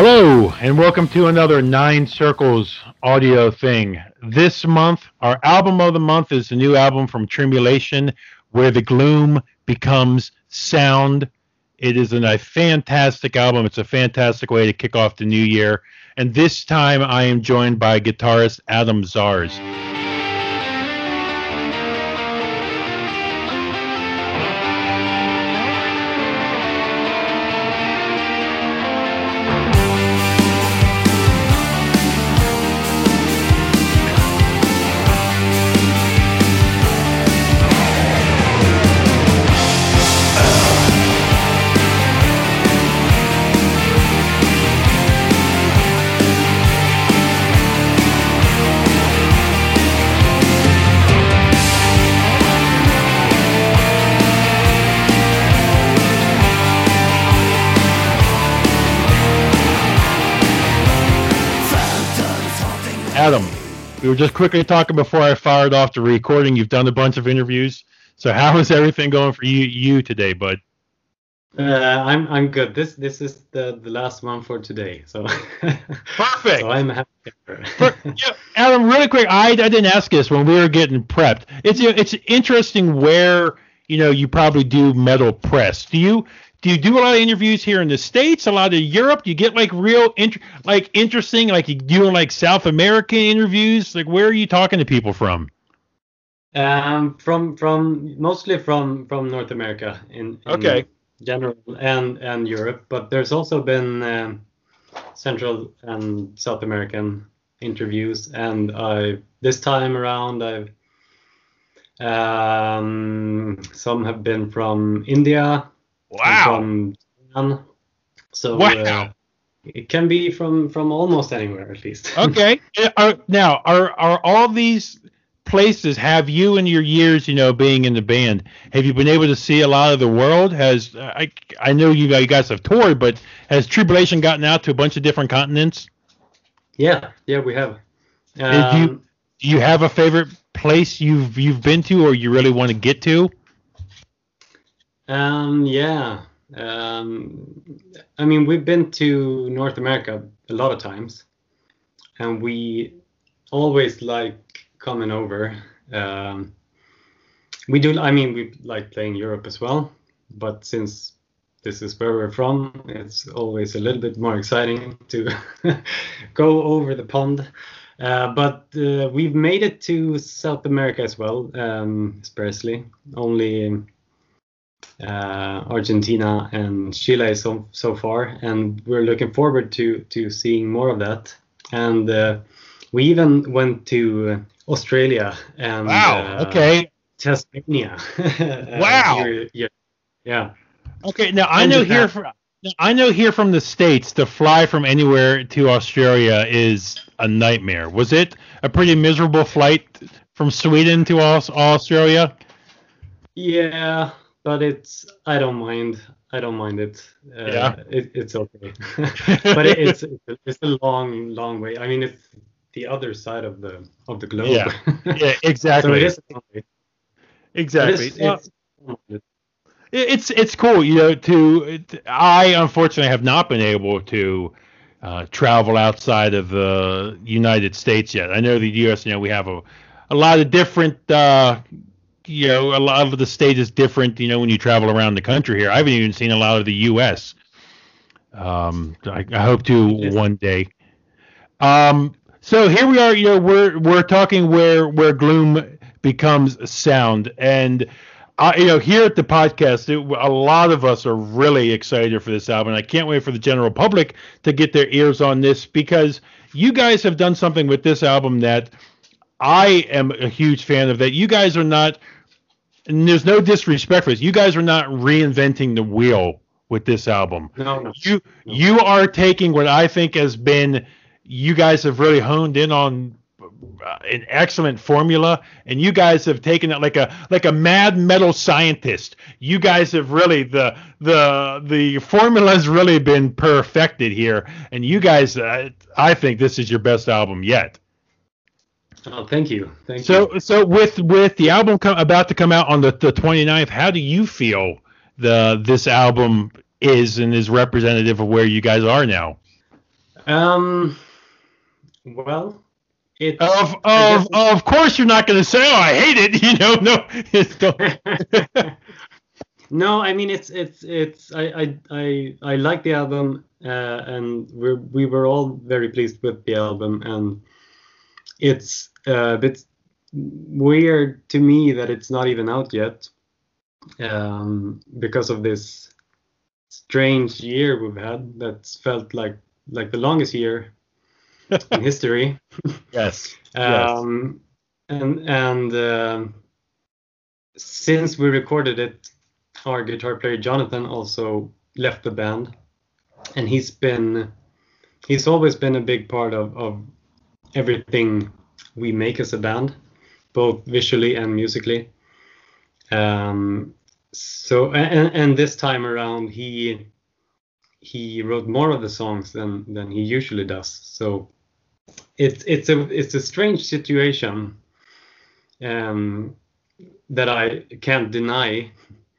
Hello, and welcome to another Nine Circles audio thing. This month, our album of the month is the new album from Tribulation, Where the Gloom Becomes Sound. It is an, a fantastic album. It's a fantastic way to kick off the new year. And this time, I am joined by guitarist Adam Zaars. Adam, we were just quickly talking before I fired off the recording. You've done a bunch of interviews. So how is everything going for you you today, bud? Uh, I'm I'm good. This this is the the last one for today. So perfect. so I'm happy. for, yeah, Adam, really quick, I I didn't ask this when we were getting prepped. It's it's interesting where you know you probably do metal press. Do you do you do a lot of interviews here in the states a lot of europe? Do you get like real int- like interesting like you doing like south american interviews? Like where are you talking to people from? Um from from mostly from from north america in, in okay. general and and europe but there's also been um, central and south american interviews and i this time around i've um some have been from india Wow. From Japan. So wow. Uh, it can be from from almost anywhere at least. okay. Are, now, are are all these places have you in your years, you know, being in the band? Have you been able to see a lot of the world? Has I I know you guys have toured, but has Tribulation gotten out to a bunch of different continents? Yeah, yeah, we have. Um, you do you have a favorite place you've you've been to or you really want to get to? Um, yeah. Um, I mean, we've been to North America a lot of times, and we always like coming over. Um, we do. I mean, we like playing Europe as well, but since this is where we're from, it's always a little bit more exciting to go over the pond. Uh, but uh, we've made it to South America as well, um, especially only uh, Argentina and Chile so so far, and we're looking forward to to seeing more of that. And uh, we even went to Australia and wow, okay, Tasmania. wow, yeah, yeah. Okay, now I know here from I know here from the states to fly from anywhere to Australia is a nightmare. Was it a pretty miserable flight from Sweden to Australia? Yeah, but it's I don't mind. I don't mind it. Uh, yeah, it, it's okay. but it, it's it's a long, long way. I mean, it's the other side of the of the globe. Yeah, yeah, exactly. so it is. Exactly. It is, it's, it's it's cool, you know. To I unfortunately have not been able to uh, travel outside of the United States yet. I know the U.S. You know we have a a lot of different uh, you know, a lot of the state is different, you know, when you travel around the country here. I haven't even seen a lot of the U.S. Um, I, I hope to one day. Um, so here we are, you know, we're we're talking where where gloom becomes sound, and uh, you know, here at the podcast, it, a lot of us are really excited for this album. I can't wait for the general public to get their ears on this because you guys have done something with this album that I am a huge fan of. That you guys are not and there's no disrespect for this. You guys are not reinventing the wheel with this album. No, no. You no. you are taking what I think has been you guys have really honed in on uh, an excellent formula and you guys have taken it like a like a mad metal scientist you guys have really the the the formula has really been perfected here and you guys uh, i think this is your best album yet Oh, thank you. Thank so, you. So, with with the album about to come out on the, the 29th, how do you feel the this album is and is representative of where you guys are now? Um, well, it. Of of of course you're not going to say, "Oh, I hate it." You know, no. It's no, I mean it's it's it's I I I, I like the album uh, and we we were all very pleased with the album and it's uh, a bit weird to me that it's not even out yet um, because of this strange year we've had that's felt like like the longest year in history. yes. Yes. Um, and and um since we recorded it, our guitar player Jonathan also left the band, and he's been he's always been a big part of of everything we make as a band, both visually and musically. Um, so and, and this time around he he wrote more of the songs than than he usually does. So it's it's a it's a strange situation um, that I can't deny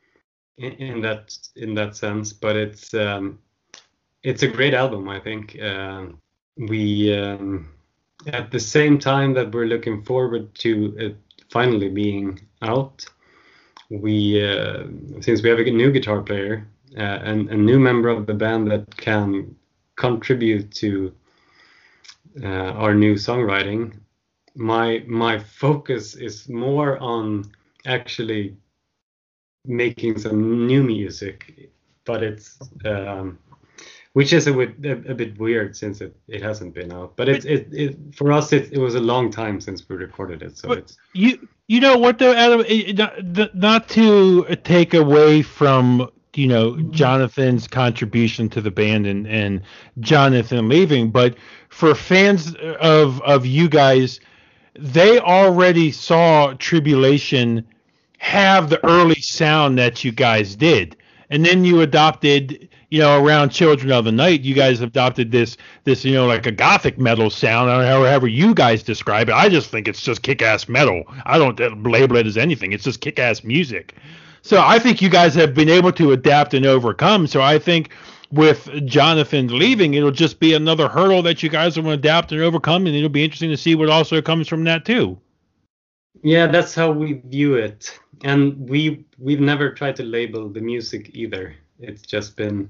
in, in that in that sense. But it's um, it's a great album. I think um, we um, at the same time that we're looking forward to it finally being out. We uh, since we have a new guitar player uh, and a new member of the band that can contribute to uh, our new songwriting my my focus is more on actually making some new music but it's um, which is a, bit- a, a bit weird since it, it hasn't been out but it's it, it for us it, it was a long time since we recorded it so it's You you know what though, Adam? Not, not to take away from you know mm-hmm. Jonathan's contribution to the band and and Jonathan leaving, but for fans of of you guys, they already saw Tribulation have the early sound that you guys did. And then you adopted, you know, around Children of the Night, you guys adopted this, this, you know, like a gothic metal sound, or however you guys describe it. I just think it's just kick-ass metal. I don't label it as anything. It's just kick-ass music. So I think you guys have been able to adapt and overcome. So I think with Jonathan leaving, it'll just be another hurdle that you guys will adapt and overcome, and it'll be interesting to see what also comes from that too. yeah that's how we view it and we we've never tried to label the music either it's just been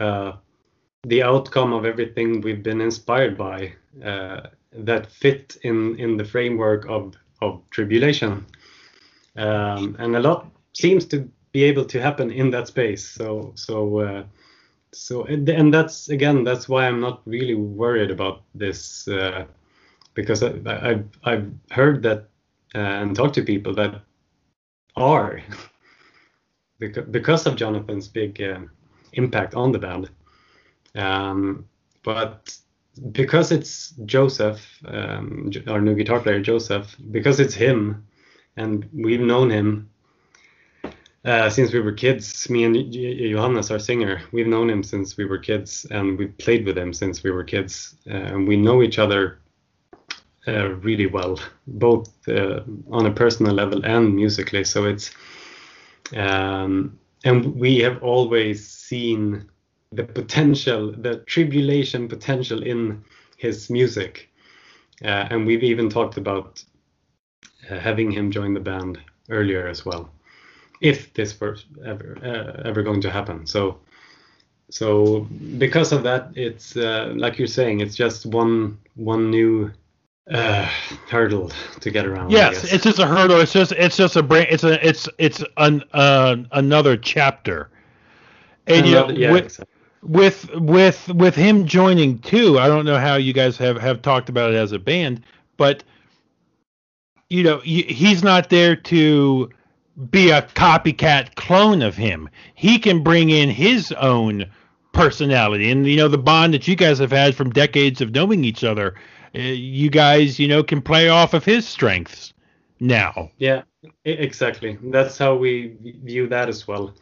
uh, the outcome of everything we've been inspired by uh, that fit in in the framework of of tribulation. Um, and a lot seems to be able to happen in that space. So so uh, so and, and that's again that's why i'm not really worried about this uh, because I, I, I've, I've heard that uh, and talked to people that are because, because of jonathan's big uh, impact on the band um, but because it's Joseph, um, our new guitar player Joseph, because it's him, and we've known him uh, since we were kids. Me and Johannes, our singer, we've known him since we were kids, and we've played with him since we were kids, uh, and we know each other uh, really well, both uh, on a personal level and musically. So it's um, and we have always seen the potential, the tribulation potential in his music. Uh, and we've even talked about uh, having him join the band earlier as well, if this were ever uh, ever going to happen. So, so because of that, it's uh, like you're saying, it's just one one new uh, hurdle to get around. Yes, it's just a hurdle. It's just it's just a brain. It's a it's it's an uh, another chapter. And you know, yeah, with, exactly. with with with him joining too. I don't know how you guys have have talked about it as a band, but you know he's not there to be a copycat clone of him. He can bring in his own personality, and you know the bond that you guys have had from decades of knowing each other. Uh, you guys, you know, can play off of his strengths now. Yeah, exactly. That's how we view that as well.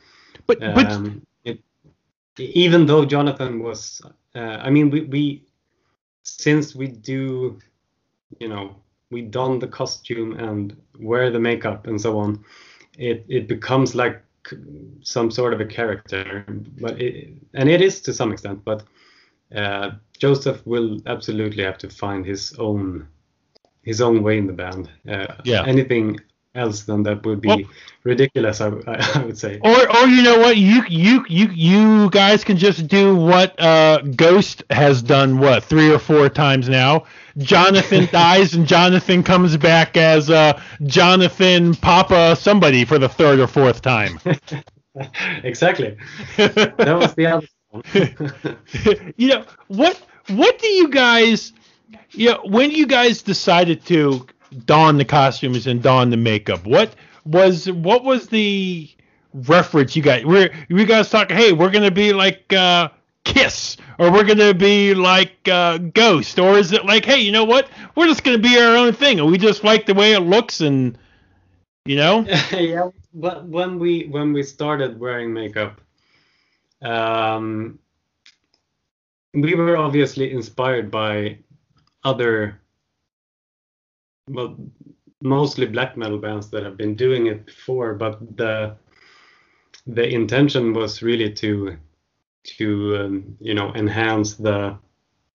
But but um, it, even though Jonathan was, uh, I mean, we, we since we do, you know, we don the costume and wear the makeup and so on, it it becomes like some sort of a character. But it, and it is to some extent, but uh, Joseph will absolutely have to find his own his own way in the band. Uh, Yeah. Anything else than that would be Well- ridiculous. I, I, I would say. Or, or you know what? You you you you guys can just do what uh, Ghost has done. What three or four times now? Jonathan dies and Jonathan comes back as uh, Jonathan Papa somebody for the third or fourth time. exactly. That was the other. you know what? What do you guys? You know, when you guys decided to don the costumes and don the makeup, what was what was the reference you got? Were you guys talking? Hey, we're gonna be like uh, Kiss, or we're gonna be like uh, Ghost, or is it like, hey, you know what? We're just gonna be our own thing, and we just like the way it looks, and you know, yeah, but when we when we started wearing makeup, um, we were obviously inspired by other, well, mostly black metal bands that have been doing it before, but the the intention was really to to um, you know enhance the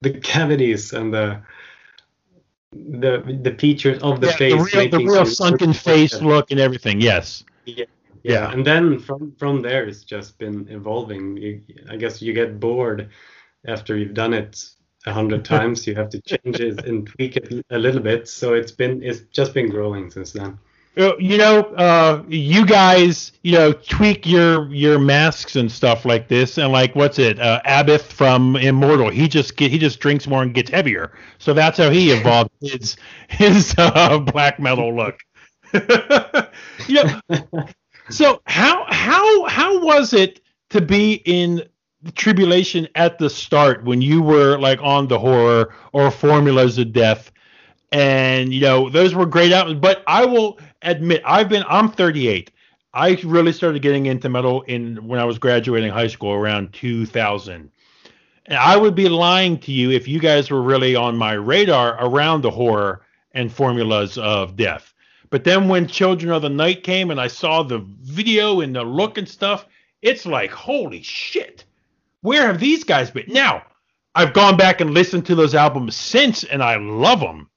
the cavities and the the the features of the Yeah, face the real, the real sunken face look and everything. Yes. Yeah. Yeah. And then from from there, it's just been evolving. You, I guess you get bored after you've done it a hundred times. You have to change it and tweak it a little bit. So it's been it's just been growing since then. Uh, you know, uh, you guys, you know, tweak your your masks and stuff like this, and like what's it, uh, Abbath from Immortal? He just get he just drinks more and gets heavier, so that's how he evolved his his uh, black metal look. you know, so how how how was it to be in tribulation at the start when you were like on the horror or formulas of death? And you know those were great albums but i will admit i've been i'm 38 i really started getting into metal in when i was graduating high school around 2000 and i would be lying to you if you guys were really on my radar around the horror and formulas of death but then when children of the night came and i saw the video and the look and stuff it's like holy shit where have these guys been now i've gone back and listened to those albums since and i love them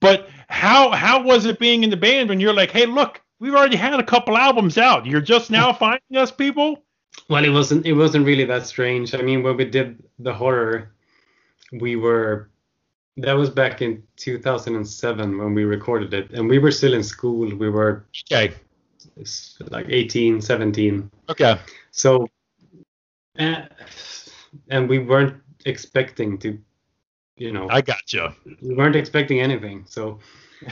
but how how was it being in the band when you're like, hey, look, we've already had a couple albums out. You're just now finding us, people. Well, it wasn't it wasn't really that strange. I mean, when we did the horror, we were that was back in 2007 when we recorded it, and we were still in school. We were Okay. like 18, 17. Okay. So, uh, and we weren't expecting to, you know, I got you. we weren't expecting anything. So,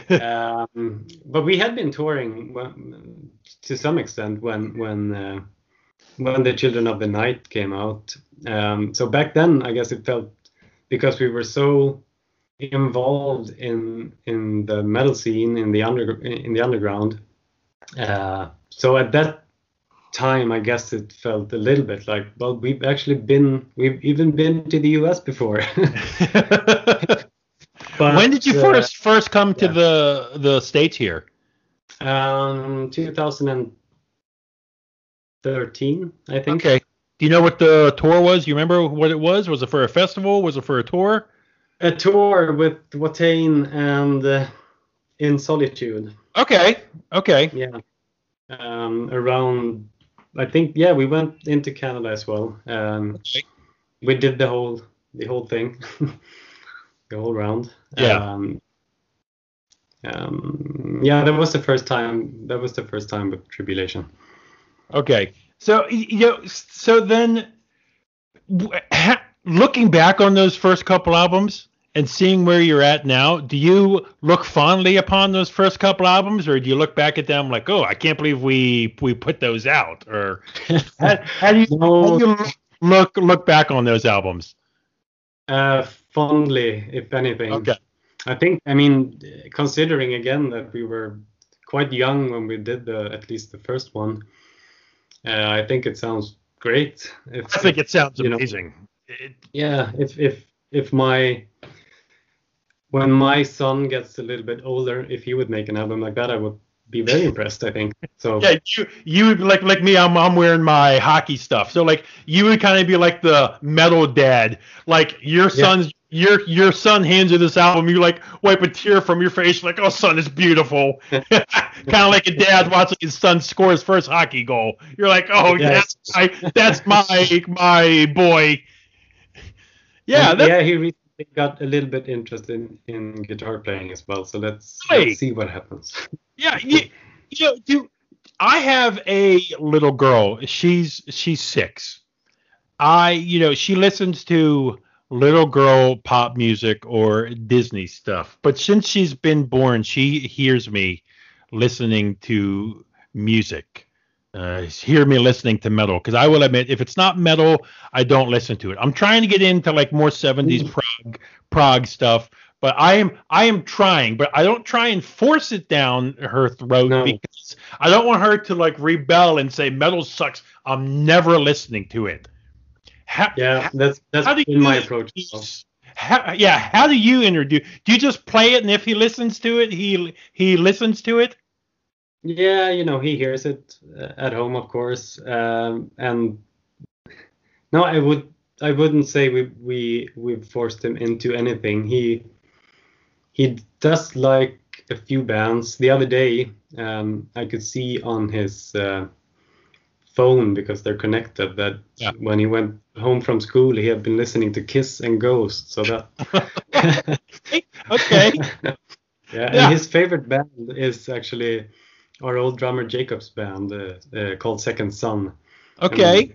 um, but we had been touring when, to some extent when when uh, when the Children of the Night came out. Um, so back then, I guess it felt because we were so involved in in the metal scene in the under in the underground. Uh, so at that time, I guess it felt a little bit like, well, we've actually been, we've even been to the U.S. before. But, when did you uh, first first come to the the states here? Um, 2013, I think. Okay. Do you know what the tour was? You remember what it was? Was it for a festival? Was it for a tour? A tour with Watain and uh, In Solitude. Okay. Okay. Yeah. Um, around, I think, yeah, we went into Canada as well. Um, Okay. we did the whole the whole thing, the whole round. Yeah. Um, um, yeah, that was the first time. That was the first time with Tribulation. Okay. So you know, so then, looking back on those first couple albums and seeing where you're at now, do you look fondly upon those first couple albums, or do you look back at them like, oh, I can't believe we we put those out, or how, how do you, how do you look look back on those albums? Uh, fondly, if anything. Okay. I think, I mean, considering again that we were quite young when we did the at least the first one, uh, I think it sounds great. If, I think it sounds You know- amazing. It, yeah, if if if my when my son gets a little bit older, if he would make an album like that, I would be very impressed. I think so. Yeah, you you would like like me. I'm I'm wearing my hockey stuff. So like you would kind of be like the metal dad. Like your son's your your son hands you this album. You like wipe a tear from your face. Like oh son, it's beautiful. kind of like a dad watching his son score his first hockey goal. You're like oh yes. that's my that's my my boy. Yeah, yeah. He recently got a little bit interested in, in guitar playing as well. So let's, let's see what happens. Yeah, you, you know, do I have a little girl. She's she's six. I you know she listens to little girl pop music or Disney stuff. But since she's been born, she hears me listening to music. Uh, hear me listening to metal because I will admit if it's not metal, I don't listen to it. I'm trying to get into like more 70s prog prog stuff, but I am I am trying, but I don't try and force it down her throat no. because I don't want her to like rebel and say metal sucks. I'm never listening to it. How, yeah, that's that's been you, my approach. How, yeah, how do you introduce? Do you just play it, and if he listens to it, he he listens to it? Yeah, you know, he hears it uh, at home, of course, um, and no, I would I wouldn't say we we we've forced him into anything. He he does like a few bands. The other day, um, I could see on his uh, phone because they're connected that yeah. when he went home from school, he had been listening to Kiss and Ghost. So that okay. yeah, yeah, and his favorite band is actually our old drummer Jacob's band uh, uh, called Second Son. Okay. And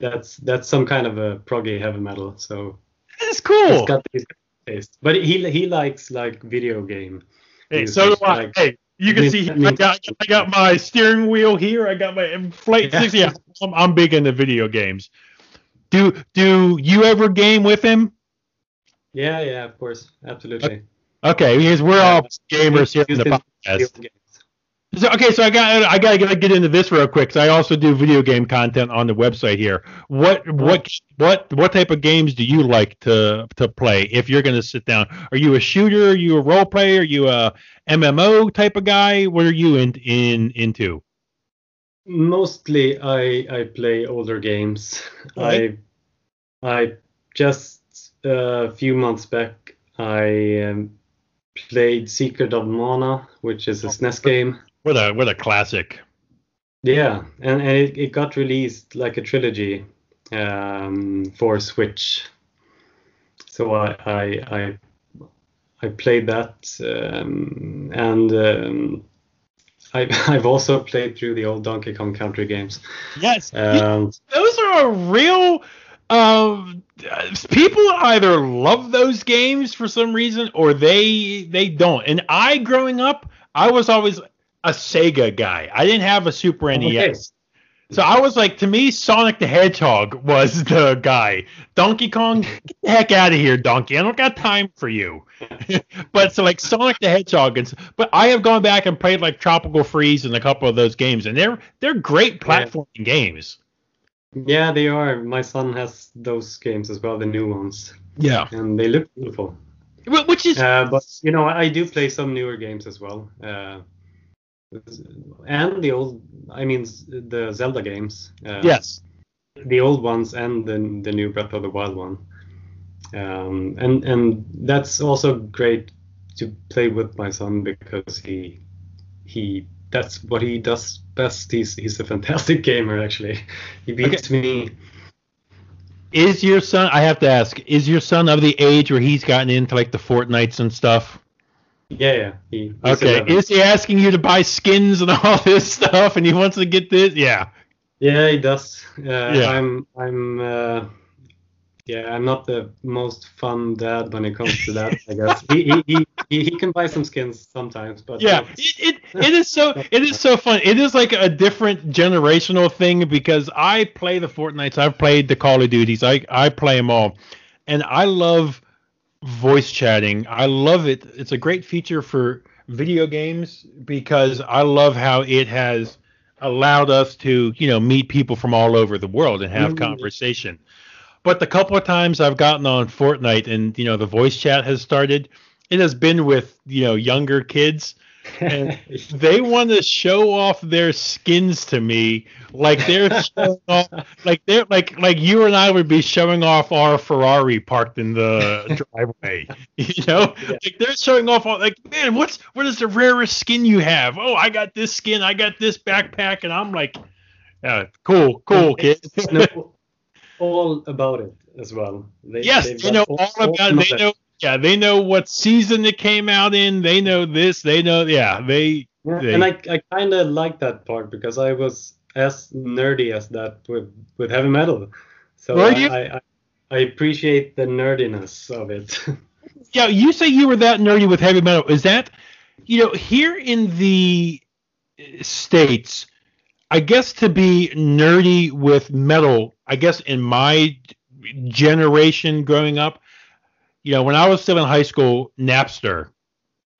that's that's some kind of a proggy heavy metal. So that's cool. got this taste, but he he likes like video game. Hey, so do I. Like, hey, you can see I got I got my steering wheel here. I got my flight yeah. Yeah, I'm, I'm big into video games. Do do you ever game with him? Yeah, yeah, of course, absolutely. Okay, because we're all gamers here in the podcast. So, okay, so I got I got to get into this real quick. I also do video game content on the website here. What what what what type of games do you like to to play if you're going to sit down? Are you a shooter? Are you a role player? Are you a MMO type of guy? What are you in in into? Mostly, I I play older games. I I just a few months back I um, played Secret of Mana, which is a SNES game. What a what a classic. Yeah, and, and it, it got released like a trilogy um, for Switch. So I I I, I played that, um, and um, I, I've also played through the old Donkey Kong Country games. Yes, um, those are a real. Um, people either love those games for some reason or they they don't. And I, growing up, I was always a Sega guy. I didn't have a Super NES. So I was like, to me, Sonic the Hedgehog was the guy. Donkey Kong, get the heck out of here, Donkey. I don't got time for you. but so like Sonic the Hedgehog, and but I have gone back and played like Tropical Freeze and a couple of those games, and they're they're great platforming yeah. games. Yeah, they are. My son has those games as well, the new ones. Yeah, and they look beautiful. Which is, uh, but you know, I do play some newer games as well. Uh, and the old i mean the zelda games uh, yes. the old ones and the, the new breath of the wild one. Um, and and that's also great to play with my son because he he that's what he does best. He's he's a fantastic gamer actually. He beats okay. me. Is your son i have to ask is your son of the age where he's gotten into like the Fortnites and stuff yeah, yeah. He, okay. Is he asking you to buy skins and all this stuff, and he wants to get this? Yeah. Yeah, he does. Uh, yeah. I'm. I'm. Uh, yeah, I'm not the most fun dad when it comes to that. I guess he, he, he, he can buy some skins sometimes, but yeah, it, it, it is so it is so fun. It is like a different generational thing because I play the Fortnites, I've played the Call of Duties, I I play them all, and I love voice chatting. I love it. It's a great feature for video games because I love how it has allowed us to, you know, meet people from all over the world and have mm-hmm. conversation. But the couple of times I've gotten on Fortnite and, you know, the voice chat has started, it has been with, you know, younger kids. And they want to show off their skins to me like they're showing off like they're like like you and I would be showing off our Ferrari parked in the driveway. You know? Yeah. Like they're showing off all like, man, what's what is the rarest skin you have? Oh, I got this skin, I got this backpack, and I'm like, yeah, cool, cool, kid. all about it as well. They, yes, they know all, all about it. They know yeah, they know what season it came out in. They know this. They know, yeah, they. Yeah, they, and I, I kind of like that part because I was as nerdy as that with with heavy metal. So I, I, I appreciate the nerdiness of it. yeah, you say you were that nerdy with heavy metal. Is that, you know, here in the states, I guess to be nerdy with metal, I guess in my generation growing up, you know, when I was still in high school, Napster,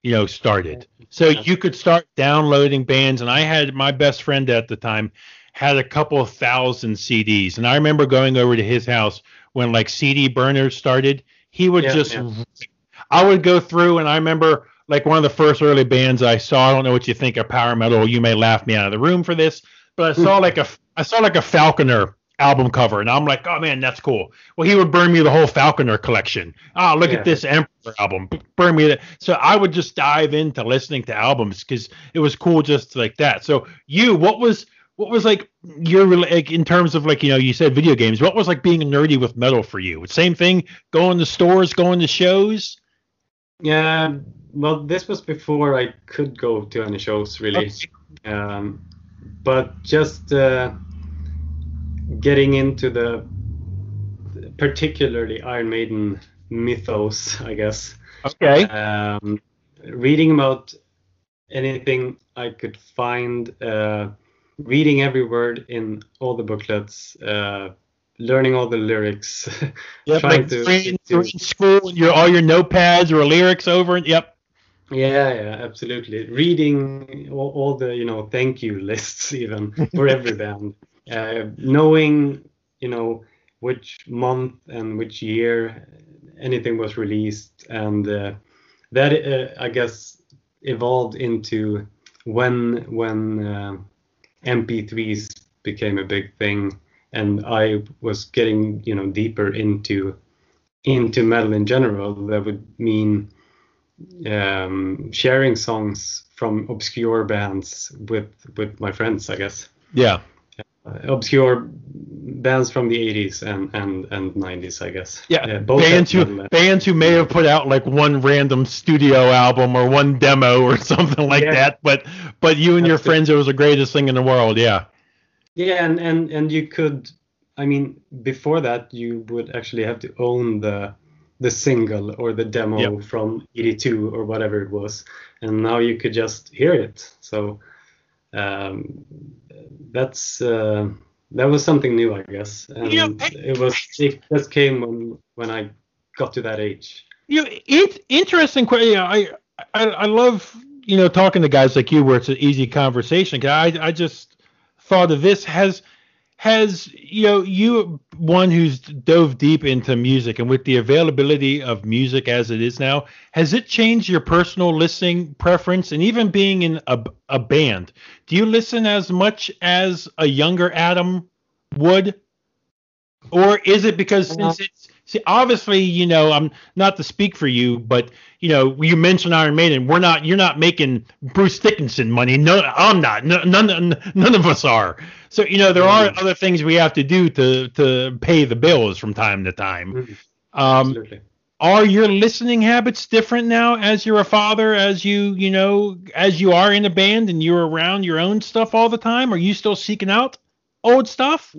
you know, started. So you could start downloading bands, and I had my best friend at the time had a couple of thousand CDs, and I remember going over to his house when like CD burners started. He would yeah, just, yeah. I would go through, and I remember like one of the first early bands I saw. I don't know what you think of power metal. You may laugh me out of the room for this, but I saw hmm. like a I saw like a Falconer album cover, and I'm like, oh man, that's cool. Well, he would burn me the whole Falconer collection. Oh, look yeah. at this Emperor album, burn me that. So I would just dive into listening to albums because it was cool just like that. So you, what was what was like your like in terms of like you know you said video games? What was like being nerdy with metal for you? Same thing, going to stores, going to shows. Yeah, well, this was before I could go to any shows really. Okay. Um, but just. Uh, getting into the particularly Iron Maiden mythos, I guess. Okay. Um, reading about anything I could find, uh, reading every word in all the booklets, uh, learning all the lyrics, yep, trying like to, in, to in school and your all your notepads or lyrics over. Yep. Yeah, yeah, absolutely. Reading all, all the you know thank you lists even for every band uh, knowing you know which month and which year anything was released and uh, that uh, i guess evolved into when when uh, mp3s became a big thing and i was getting you know deeper into into metal in general that would mean um, sharing songs from obscure bands with with my friends i guess. Yeah Uh, obscure bands from the 80s and and and 90s i guess. Yeah. Both bands who uh, bands who may have put out like one random studio album or one demo or something like yeah. that but but you and That's your friends it was the greatest thing in the world yeah. Yeah and and and you could i mean before that you would actually have to own the the single or the demo yep. from 82 or whatever it was and now you could just hear it. So um, that's uh, that was something new, I guess. And you know, it was it just came when when I got to that age. You know, it's interesting. You know, I, I I love you know talking to guys like you where it's an easy conversation. I I just thought of this has has you know you one who's dove deep into music and with the availability of music as it is now has it changed your personal listening preference and even being in a, a band? Do you listen as much as a younger adam would? Or is it because since it's see obviously you know i'm not to speak for you but you know you mentioned iron maiden. We're not you're not making bruce dickinson money. No i'm not. No, none none of us are. So you know there are mm. other things we have to do to to pay the bills from time to time. Mm. um Absolutely. are your listening habits different now as you're a father as you you know as you are in a band and you're around your own stuff all the time? Are you still seeking out old stuff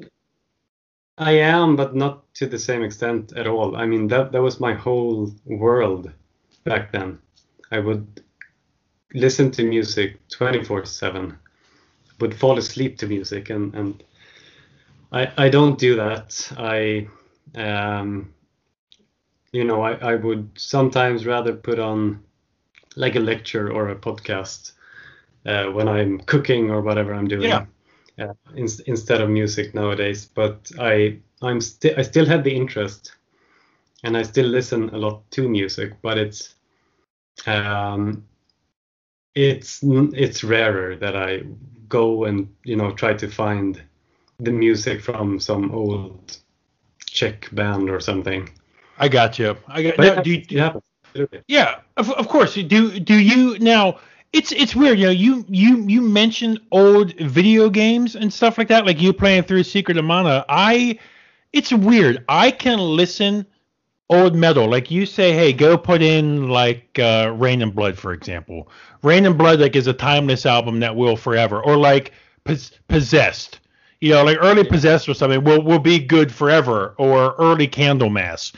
I am, but not to the same extent at all. I mean, that that was my whole world back then. I would listen to music 24/7. Would fall asleep to music, and and I I don't do that. I um, you know, I I would sometimes rather put on like a lecture or a podcast uh, when I'm cooking or whatever I'm doing. Yeah uh, in, instead of music nowadays. But I I'm still I still have the interest, and I still listen a lot to music. But it's um, it's it's rarer that I go and you know try to find the music from some old Czech band or something. I got you. I got. But no, do you, yeah, yeah, of, of course. Do do you now? It's it's weird, you know. You you you mentioned old video games and stuff like that, like you playing through Secret of Mana. I, it's weird. I can listen old metal, like you say, hey, go put in like uh, Reign in Blood, for example. Reign in Blood like is a timeless album that will forever, or like Pos- Possessed. You know, like early Possessed or something will will be good forever, or early Candlemass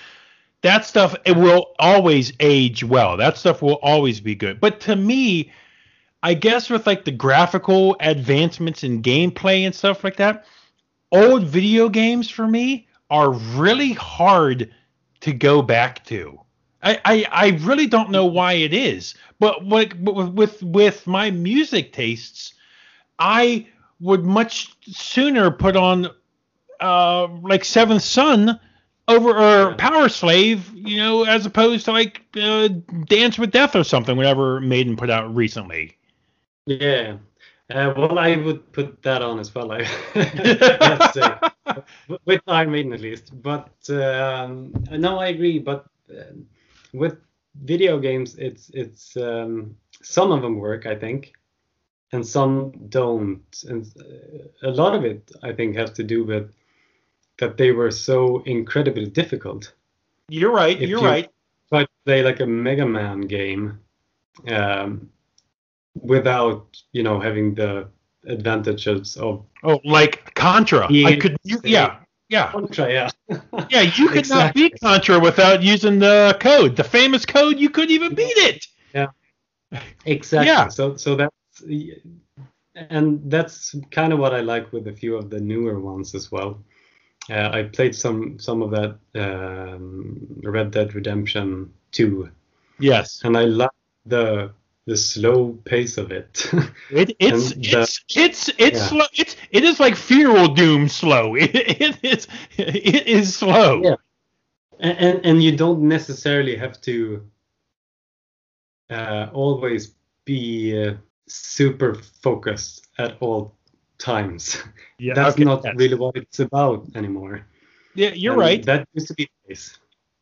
that stuff it will always age well. That stuff will always be good. But to me, I guess with like the graphical advancements in gameplay and stuff like that, old video games for me are really hard to go back to. I, I, I really don't know why it is, but but with with my music tastes, I would much sooner put on uh like Seventh Son over or Power Slave, you know, as opposed to like uh, Dance with Death or something, whatever Maiden put out recently. Yeah. Uh, well, I would put that on as well. I have to say, with Iron Maiden at least. But um, no, I agree. But uh, with video games, it's it's um, some of them work, I think, and some don't. And uh, a lot of it, I think, has to do with that they were so incredibly difficult. You're right. If you're you right. To play like a Mega Man game um, without you know having the advantages of oh like Contra. I could you, yeah yeah Contra yeah yeah you could exactly. not beat Contra without using the code the famous code you couldn't even beat it. Yeah. Exactly. Yeah. So so that's and that's kind of what I like with a few of the newer ones as well. Uh, I played some some of that um, Red Dead Redemption 2. Yes. And I love the the slow pace of it. it it's the, it's it's it's yeah. slow. It's it is like funeral doom slow. It, it is it is slow. Yeah. And, and and you don't necessarily have to uh, always be uh, super focused at all times. Yeah, that's okay, not really what it's about anymore. Yeah, you're and right. That used to be the case.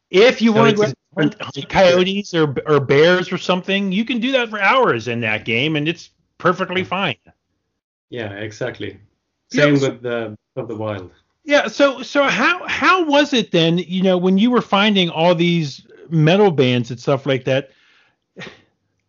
If you so want to hunt coyotes or or bears or something, you can do that for hours in that game, and it's perfectly fine. Yeah, exactly. Same yeah, so, with the of the wild. Yeah. So so how how was it then? You know, when you were finding all these metal bands and stuff like that.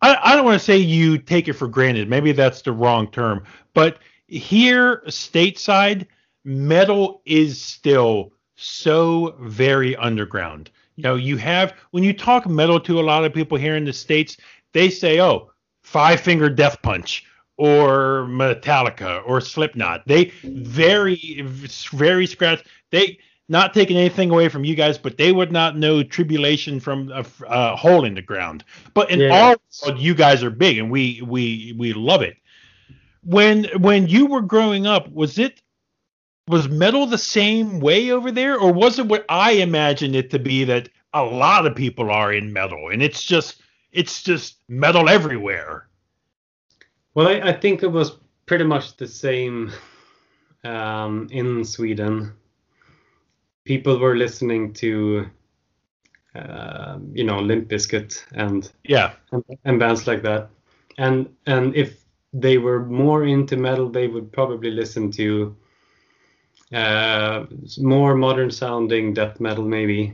I, I don't want to say you take it for granted. Maybe that's the wrong term, but here stateside, metal is still so very underground. You know, you have when you talk metal to a lot of people here in the states, they say, "Oh, Five Finger Death Punch." Or Metallica or Slipknot. They very, very scratch. They not taking anything away from you guys, but they would not know tribulation from a, a hole in the ground. But in yeah. all, you guys are big, and we we we love it when when you were growing up, was it was metal the same way over there, or was it what I imagined it to be that a lot of people are in metal, and it's just it's just metal everywhere? Well, I, I think it was pretty much the same um, in Sweden. People were listening to, uh, you know, Limp Bizkit and yeah, and, and bands like that. And and if they were more into metal, they would probably listen to uh, more modern sounding death metal, maybe,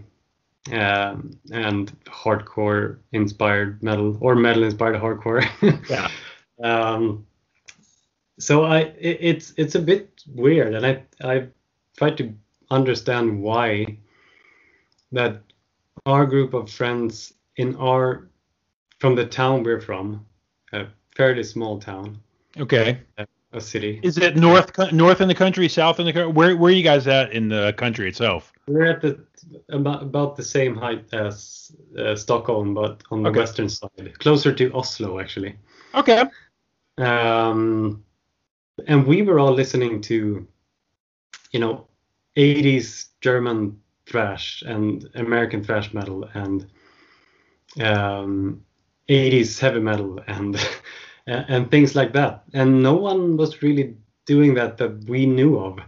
um, and hardcore inspired metal or metal inspired hardcore. yeah. Um, so I, it, it's it's a bit weird, and I I tried to understand why that our group of friends in our from the town we're from a fairly small town. Okay. A city. Is it north north in the country, south in the country? Where where are you guys at in the country itself? We're at the about, about the same height as uh, Stockholm, but on the okay. western side, closer to Oslo actually. Okay. Um, and we were all listening to, you know, 80s German thrash and American thrash metal and um, 80s heavy metal and and, things like that. And no one was really doing that that we knew of.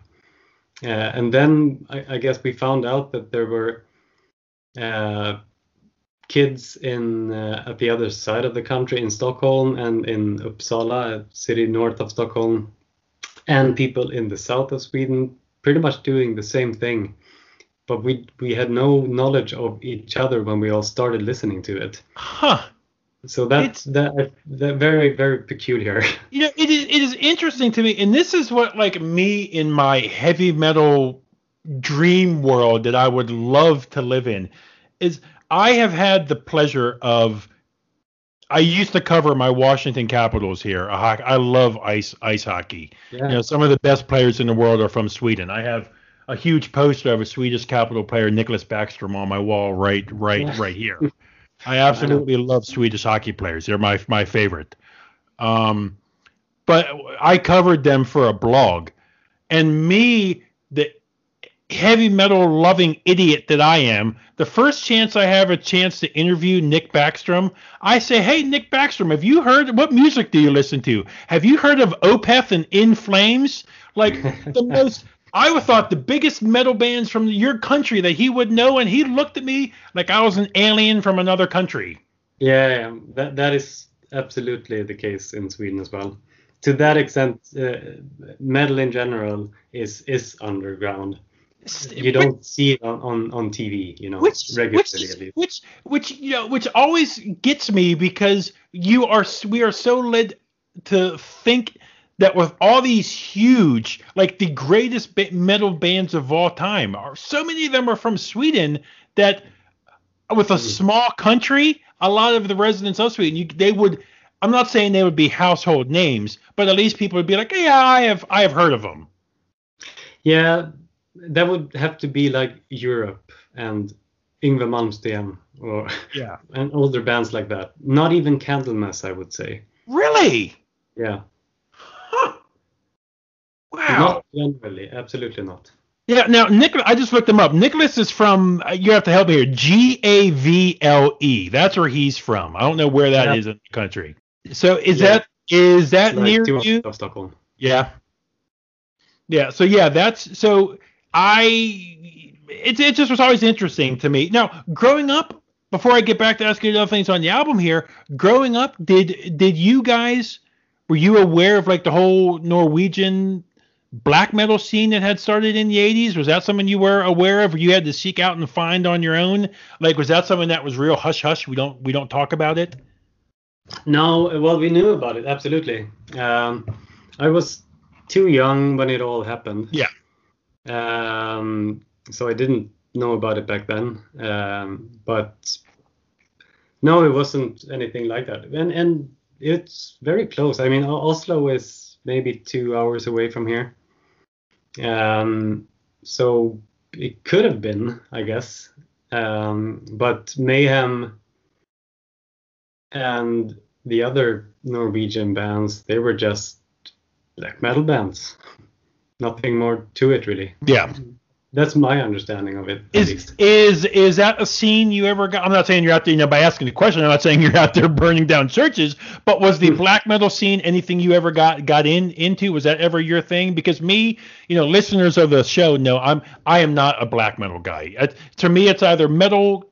Uh, and then I, I, guess we found out that there were uh, kids in uh, at the other side of the country in Stockholm and in Uppsala, a city north of Stockholm, and people in the south of Sweden, pretty much doing the same thing. But we we had no knowledge of each other when we all started listening to it. Huh. So that's that, that very very peculiar. You know, it is it is interesting to me, and this is what like me in my heavy metal dream world that I would love to live in is I have had the pleasure of I used to cover my Washington Capitals here. I love ice ice hockey. Yeah. You know, some of the best players in the world are from Sweden. I have a huge poster of a Swedish Capital player, Nicklas Backstrom, on my wall right right yeah. right here. I absolutely love Swedish hockey players. They're my my favorite. Um, but I covered them for a blog, and me, the heavy metal loving idiot that I am, the first chance I have a chance to interview Nick Backstrom, I say, "Hey, Nick Backstrom, have you heard what music do you listen to? Have you heard of Opeth and In Flames? Like the most I thought the biggest metal bands from your country that he would know, and he looked at me like I was an alien from another country. Yeah, that that is absolutely the case in Sweden as well. To that extent, uh, metal in general is is underground. You don't which, see it on, on, on TV, you know, which, regularly. Which, which which you know which always gets me because you are we are so led to think that with all these huge, like the greatest metal bands of all time, are so many of them are from Sweden that with a hmm. small country, a lot of the residents of Sweden, you, they would. I'm not saying they would be household names, but at least people would be like, yeah, I have, I have heard of them. Yeah, that would have to be like Europe and Yngwie Malmsteen or yeah, and older bands like that. Not even Candlemass, I would say. Really? Yeah. Wow. Not generally, absolutely not. Yeah. Now, Nicholas, I just looked him up. Nicholas is from. Uh, you have to help me here. G A V L E. That's where he's from. I don't know where that yeah. is in the country. So is yeah. that is that like near you? Stockholm. Yeah. Yeah. So yeah, that's so I. It it just was always interesting to me. Now, growing up, before I get back to asking you other things on the album here, growing up, did did you guys were you aware of like the whole Norwegian black metal scene that had started in the 80s? Was that something you were aware of or you had to seek out and find on your own? Like was that something that was real hush hush? We don't we don't talk about it? No, well we knew about it absolutely. Um, I was too young when it all happened. Yeah. Um, so I didn't know about it back then. Um, but no, it wasn't anything like that. And and it's very close. I mean, Oslo is maybe two hours away from here. Um, so it could have been, I guess. Um, but Mayhem and the other Norwegian bands, they were just black metal bands. Nothing more to it, really. Yeah. That's my understanding of it. Is is is that a scene you ever got? I'm not saying you're out there, you know, by asking the question. I'm not saying you're out there burning down churches. But was the hmm. black metal scene anything you ever got got in into? Was that ever your thing? Because me, you know, listeners of the show know I'm I am not a black metal guy. To me, it's either metal.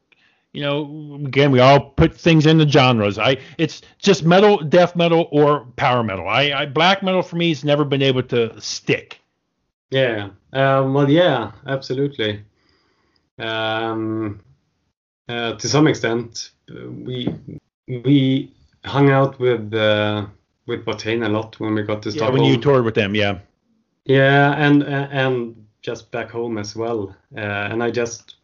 You know, again, we all put things into genres. I it's just metal, death metal, or power metal. I, I black metal for me has never been able to stick. Yeah. Um, well, yeah, absolutely. Um, uh, to some extent, we we hung out with uh, with Watain a lot when we got to Stockholm. Yeah, when you toured with them, yeah. Yeah, and and just back home as well. Uh, and I just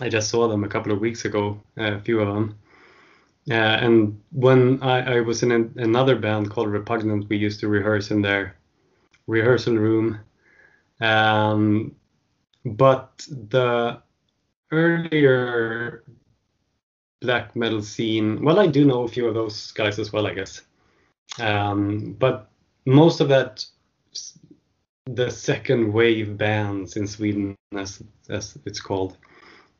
I just saw them a couple of weeks ago, a few of them. Uh, and when I, I was in an, another band called Repugnant, we used to rehearse in their rehearsal room um, but the earlier black metal scene, well, I do know a few of those guys as well, I guess. Um, but most of that, the second wave bands in Sweden, as, as it's called,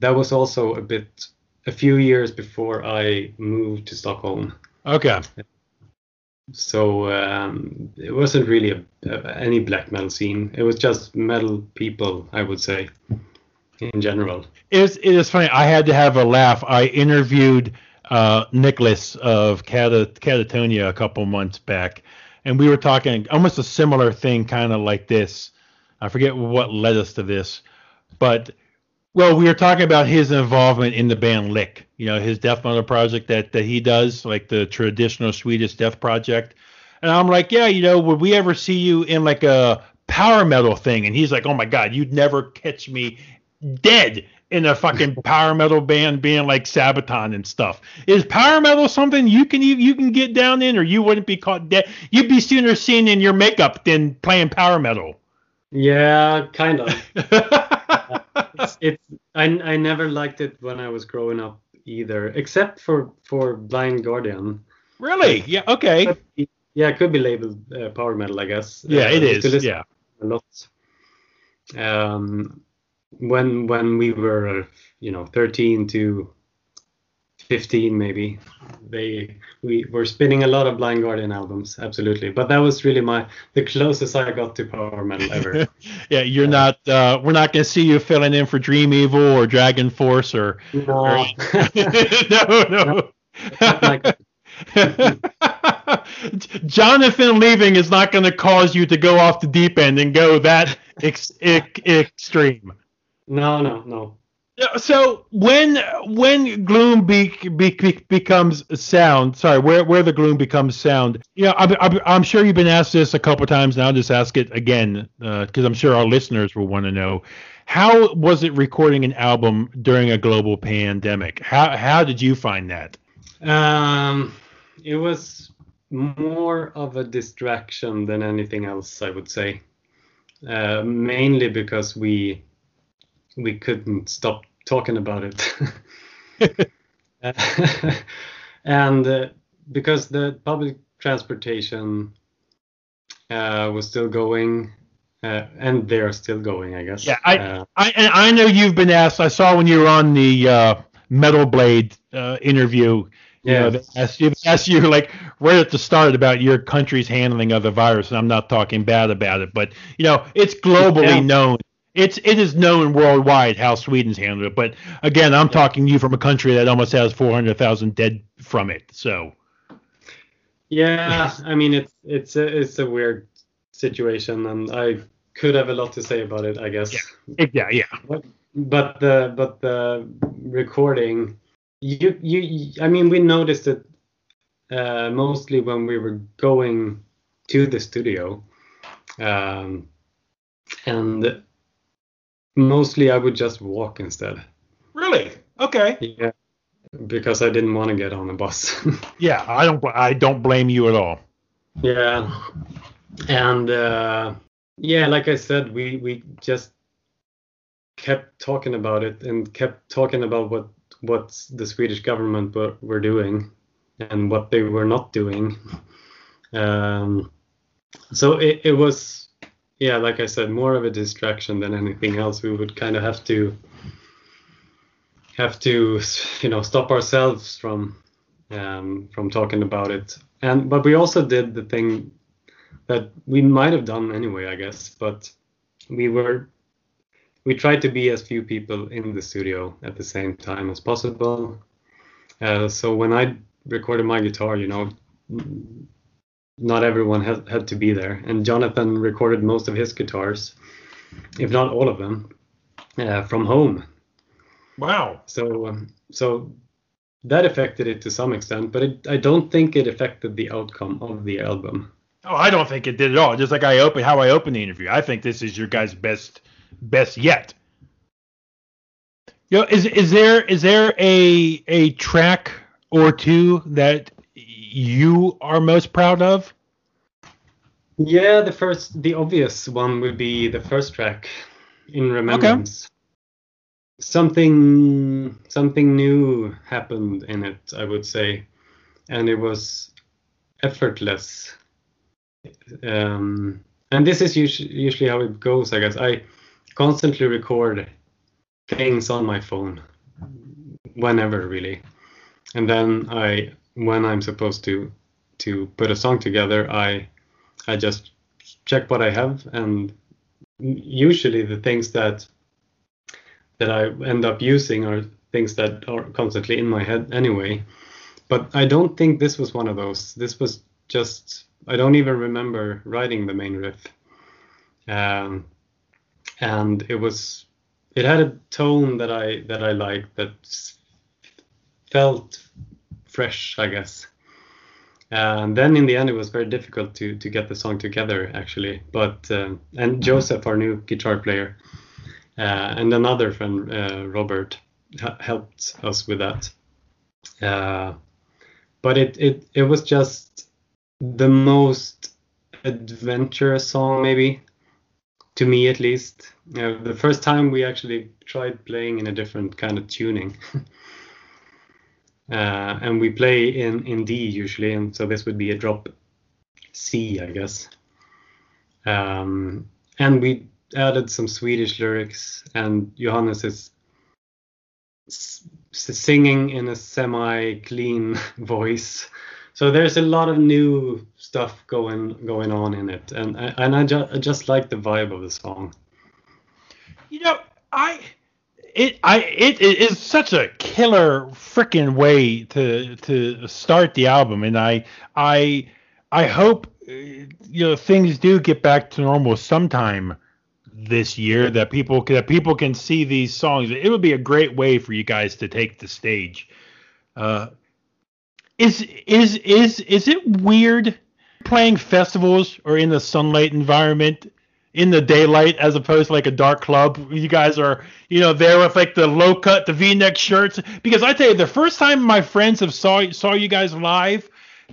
that was also a bit, a few years before I moved to Stockholm. Okay. So um, it wasn't really a, a, any black metal scene. It was just metal people, I would say, in general. It's, it is funny. I had to have a laugh. I interviewed uh, Nicholas of Katatonia a couple months back, and we were talking almost a similar thing, kind of like this. I forget what led us to this, but well, we were talking about his involvement in the band Lik, you know, his death metal project that that he does, like the traditional Swedish death project. And I'm like, yeah, you know, would we ever see you in like a power metal thing? And he's like, oh my god, you'd never catch me dead in a fucking power metal band being like Sabaton and stuff. Is power metal something you can you can get down in, or you wouldn't be caught dead? You'd be sooner seen in your makeup than playing power metal. Yeah, kind of. it's, it's I, I never liked it when I was growing up either, except for for Blind Guardian. Really? Yeah. Okay. yeah, it could be labeled uh, power metal, I guess. Yeah, uh, it is. Yeah. A lot. Um, when when we were you know 13 to 15 maybe they we were spinning a lot of blind guardian albums absolutely but that was really my the closest i got to power metal ever yeah you're uh, not uh we're not going to see you filling in for dream evil or dragon force or no or, no no, no. Jonathan leaving is not going to cause you to go off the deep end and go that ex- ex- extreme. No, no, no. So when when gloom be, be, be, becomes sound, sorry, where where the gloom becomes sound, know, I'm, I'm, sure you've been asked this a couple of times now. I'll just ask it again because uh, I'm sure our listeners will want to know. How was it recording an album during a global pandemic? How how did you find that? Um, it was more of a distraction than anything else, I would say. Uh, mainly because we we couldn't stop talking about it. and uh, because the public transportation uh, was still going, uh, and they're still going, I guess. Yeah, I, uh, I, and I know you've been asked. I saw when you were on the uh, Metal Blade uh, interview. Yeah, you asked you, asked you like right at the start about your country's handling of the virus, and I'm not talking bad about it, but you know it's globally yeah. known it's it is known worldwide how Sweden's handled it. But again, I'm talking to you from a country that almost has 400,000 dead from it. So. Yeah, I mean it's it's a it's a weird situation, and I could have a lot to say about it, I guess. Yeah, yeah, yeah. But, but the but the recording, you you I mean we noticed it uh, mostly when we were going to the studio, um, and Mostly, I would just walk instead. Really? Okay. Yeah, because I didn't want to get on a bus. yeah, I don't. I don't blame you at all. Yeah, and uh, yeah, like I said, we we just kept talking about it and kept talking about what what the Swedish government were, were doing and what they were not doing. Um, so it, it was yeah, like I said, more of a distraction than anything else. We would kind of have to have to you know stop ourselves from um, from talking about it. And but we also did the thing that we might have done anyway, I guess. But we were we tried to be as few people in the studio at the same time as possible. Uh, so when I recorded my guitar, you know, not everyone had, had to be there. And Jonathan recorded most of his guitars, if not all of them, uh, from home. Wow. So um, so that affected it to some extent, but it, I don't think it affected the outcome of the album. Oh, I don't think it did at all. Just like I open how I opened the interview, I think this is your guys' best best yet. You know, is is there is there a a track or two that you are most proud of? Yeah, the first, the obvious one would be the first track, "In Remembrance." Okay. Something, something new happened in it, I would say, and it was effortless. Um, and this is usually, usually how it goes, I guess. I constantly record things on my phone, whenever really, and then I when I'm supposed to to put a song together, I I just check what I have, and usually the things that that I end up using are things that are constantly in my head anyway. But I don't think this was one of those. This was just I don't even remember writing the main riff. Um, and it was it had a tone that I that I liked that felt fresh, I guess. And then in the end, it was very difficult to to get the song together actually. But uh, and Joseph, our new guitar player, uh, and another friend, uh, Robert, ha- helped us with that. Uh, but it it it was just the most adventurous song maybe to me at least uh, the first time we actually tried playing in a different kind of tuning uh, and we play in in d usually and so this would be a drop c i guess um, and we added some swedish lyrics and johannes is singing in a semi clean voice so there's a lot of new stuff going going on in it, and and I, ju- I just like the vibe of the song. You know, I it I it, it is such a killer freaking way to to start the album, and I I I hope you know things do get back to normal sometime this year that people that people can see these songs. It would be a great way for you guys to take the stage. Uh, is is is is it weird playing festivals or in the sunlight environment in the daylight as opposed to like a dark club? You guys are you know there with like the low cut, the V neck shirts. Because I tell you, the first time my friends have saw saw you guys live,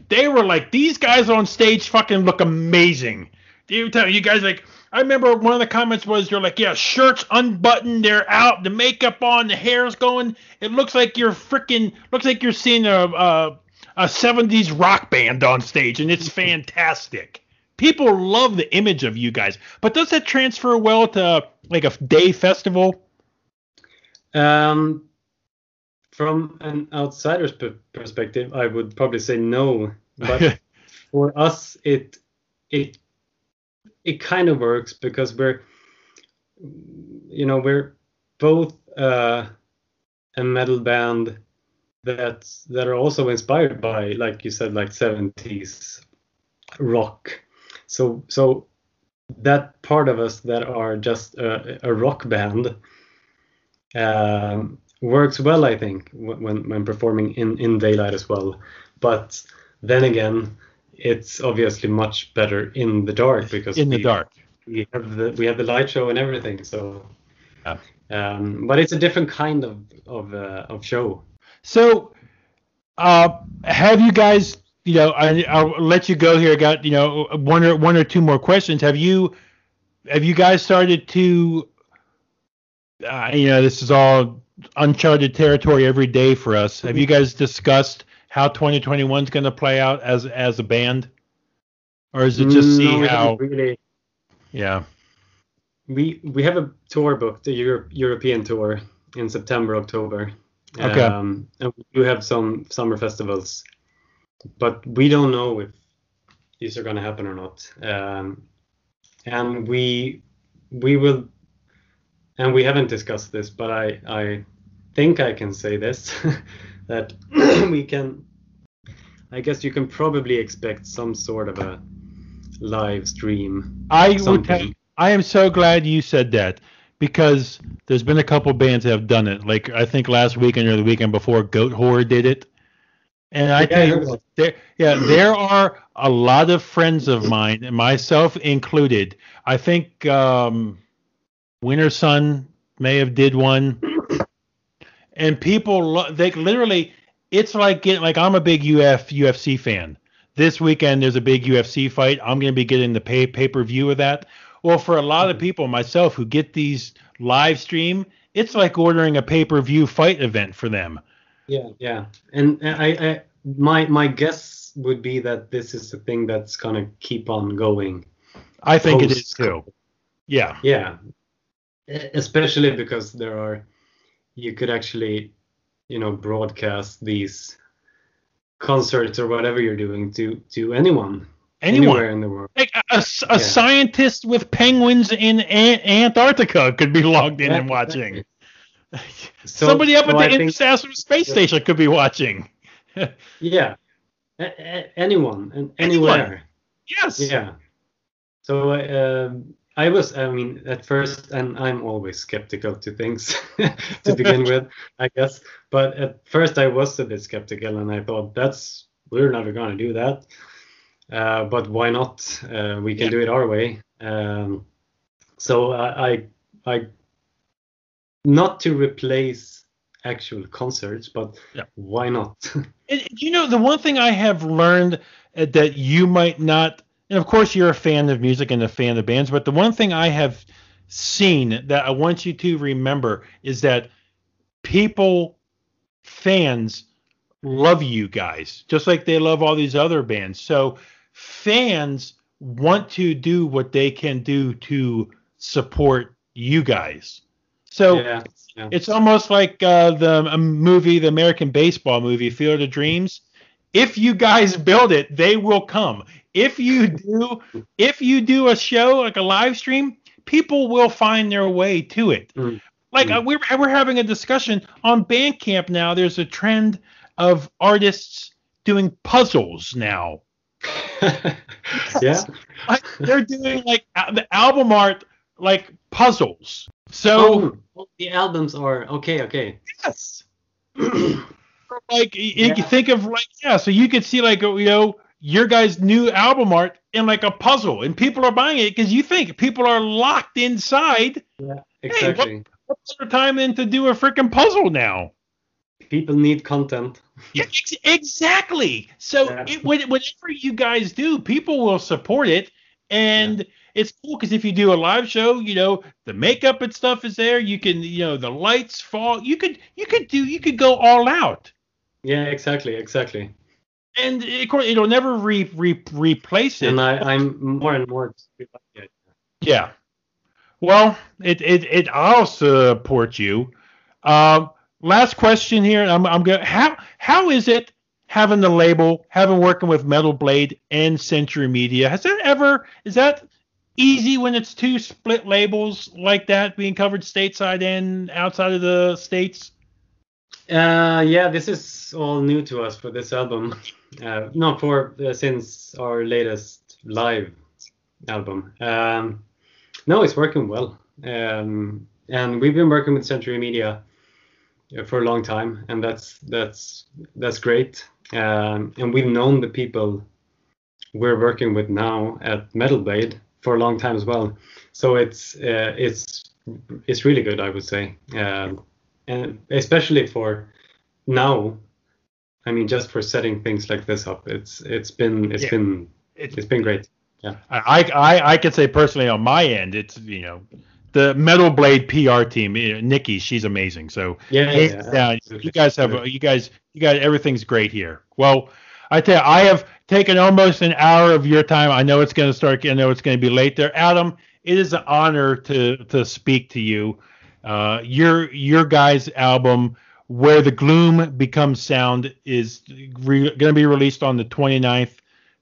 they were like, these guys on stage fucking look amazing. Do you tell you guys like I remember one of the comments was you're like, yeah, shirts unbuttoned, they're out, the makeup on, the hair's going. It looks like you're freaking looks like you're seeing a, a a 70s rock band on stage, and it's fantastic. People love the image of you guys, but does that transfer well to like a day festival? Um, from an outsider's perspective, I would probably say no. But for us, it it it kind of works because we're you know we're both uh, a metal band that that are also inspired by, like you said, like 70s rock. So so that part of us that are just a, a rock band um, works well, I think, when when performing in in daylight as well. But then again, it's obviously much better in the dark because in the we, dark we have the we have the light show and everything. So, yeah. um, but it's a different kind of of uh, of show. So, uh, have you guys? You know, I, I'll let you go here. I got you know one or one or two more questions. Have you have you guys started to? Uh, you know, this is all uncharted territory every day for us. Have you guys discussed how 2021 is going to play out as as a band, or is it just see no, how? Really. Yeah. We we have a tour booked, a Euro- European tour in September, October. Okay. Um, and we do have some summer festivals, but we don't know if these are going to happen or not. Um, and we we will, and we haven't discussed this, but I I think I can say this that we can. I guess you can probably expect some sort of a live stream. I would. I am so glad you said that because there's been a couple bands that have done it. Like I think last weekend or the weekend before, Goatwhore did it. And I tell you, there, yeah, there are a lot of friends of mine, myself included. I think um, Wintersun may have did one, and people they literally, it's like getting like I'm a big UF UFC fan. This weekend there's a big UFC fight. I'm going to be getting the pay pay per view of that. Well, for a lot of people, myself, who get these live stream, it's like ordering a pay per view fight event for them. Yeah, yeah, and I, I, my my guess would be that this is the thing that's gonna keep on going. I think it is too. Yeah. Yeah. Especially because there are, you could actually, you know, broadcast these concerts or whatever you're doing to to anyone Anyone. anywhere in the world. Like a, a a scientist with penguins in An- Antarctica could be logged in Yeah, and watching. So- Somebody up so at I the think- International Space Yeah. Station could be watching. Yeah, A- a- anyone and Anyone. anywhere. Yes. Yeah. So um, I was, I mean, at first, and I'm always skeptical to things to begin with, I guess. But at first, I was a bit skeptical, and I thought that's we're never going to do that. Uh, but why not? Uh, we can Yeah. do it our way. Um, so I, I, I, not to replace actual concerts, but Yeah. why not? And, you know, the one thing I have learned uh, that you might not, and of course you're a fan of music and a fan of bands, but the one thing I have seen that I want you to remember is that people, fans, love you guys just like they love all these other bands. So fans want to do what they can do to support you guys. So yeah, yeah. it's almost like uh, the a movie, the American baseball movie, Field of Dreams. If you guys build it, they will come. If you do, if you do a show like a live stream, people will find their way to it. Mm. Like Mm. uh, we're we're having a discussion on Bandcamp now. There's a trend of artists doing puzzles now. yeah. Like, they're doing like the album art like puzzles. So Oh, the albums are okay. Okay. yes. like y- you think of like yeah so you could see like uh, you know your guys new album art in like a puzzle and people are buying it because you think people are locked inside Yeah, Exactly. what better time than to do a freaking puzzle now People need content. yeah, ex- exactly so Yeah. it, whatever you guys do people will support it and it's cool because if you do a live show you know the makeup and stuff is there you can you know the lights fall you could you could do you could go all out Yeah, exactly, exactly. and of course it'll never re, re, replace it. And I, I'm more and more. yeah. Well, it it it I'll support you. Um, last question here. I'm I'm going. How how is it having the label, having working with Metal Blade and Century Media? Has that ever is that easy when it's two split labels like that being covered stateside and outside of the states? Uh, yeah, this is all new to us for this album. Uh, for uh, since our latest live album. Um, no, it's working well. Um, and we've been working with Century Media uh, for a long time, and that's that's that's great. Um, and we've known the people we're working with now at Metal Blade for a long time as well. So it's uh, it's it's really good, I would say. Um, and especially for now i mean just for setting things like this up it's it's been it's Yeah. been It's it's been great Yeah, I, I I could say personally on my end, it's you know the Metal Blade PR team, Nikki, she's amazing. So yeah, hands yeah, you guys have you guys you guys everything's great here. Well, I tell you, I have taken almost an hour of your time. I know it's going to start. I know it's going to be late there, Adam. It is an honor to to speak to you. Uh, your your guys' album, where the gloom becomes sound, is re- going to be released on the 29th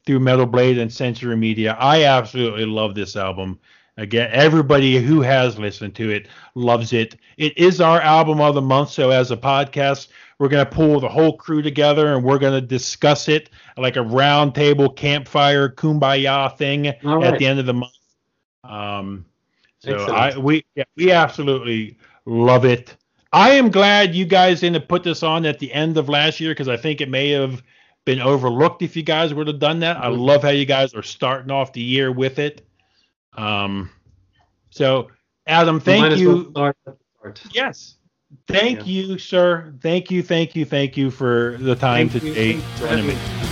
through Metal Blade and Century Media. I absolutely love this album. Again, everybody who has listened to it loves it. It is our album of the month. So, as a podcast, we're going to pull the whole crew together and we're going to discuss it like a round table campfire kumbaya thing All at the end of the month. Um, so Excellent. I we yeah, we absolutely love it. I am glad you guys didn't put this on at the end of last year because I think it may have been overlooked if you guys would have done that. I Mhm. love how you guys are starting off the year with it. Um, so Adam, thank well you. start. Yes, thank Yeah. you, sir. Thank you, thank you, thank you for the time Thank you. today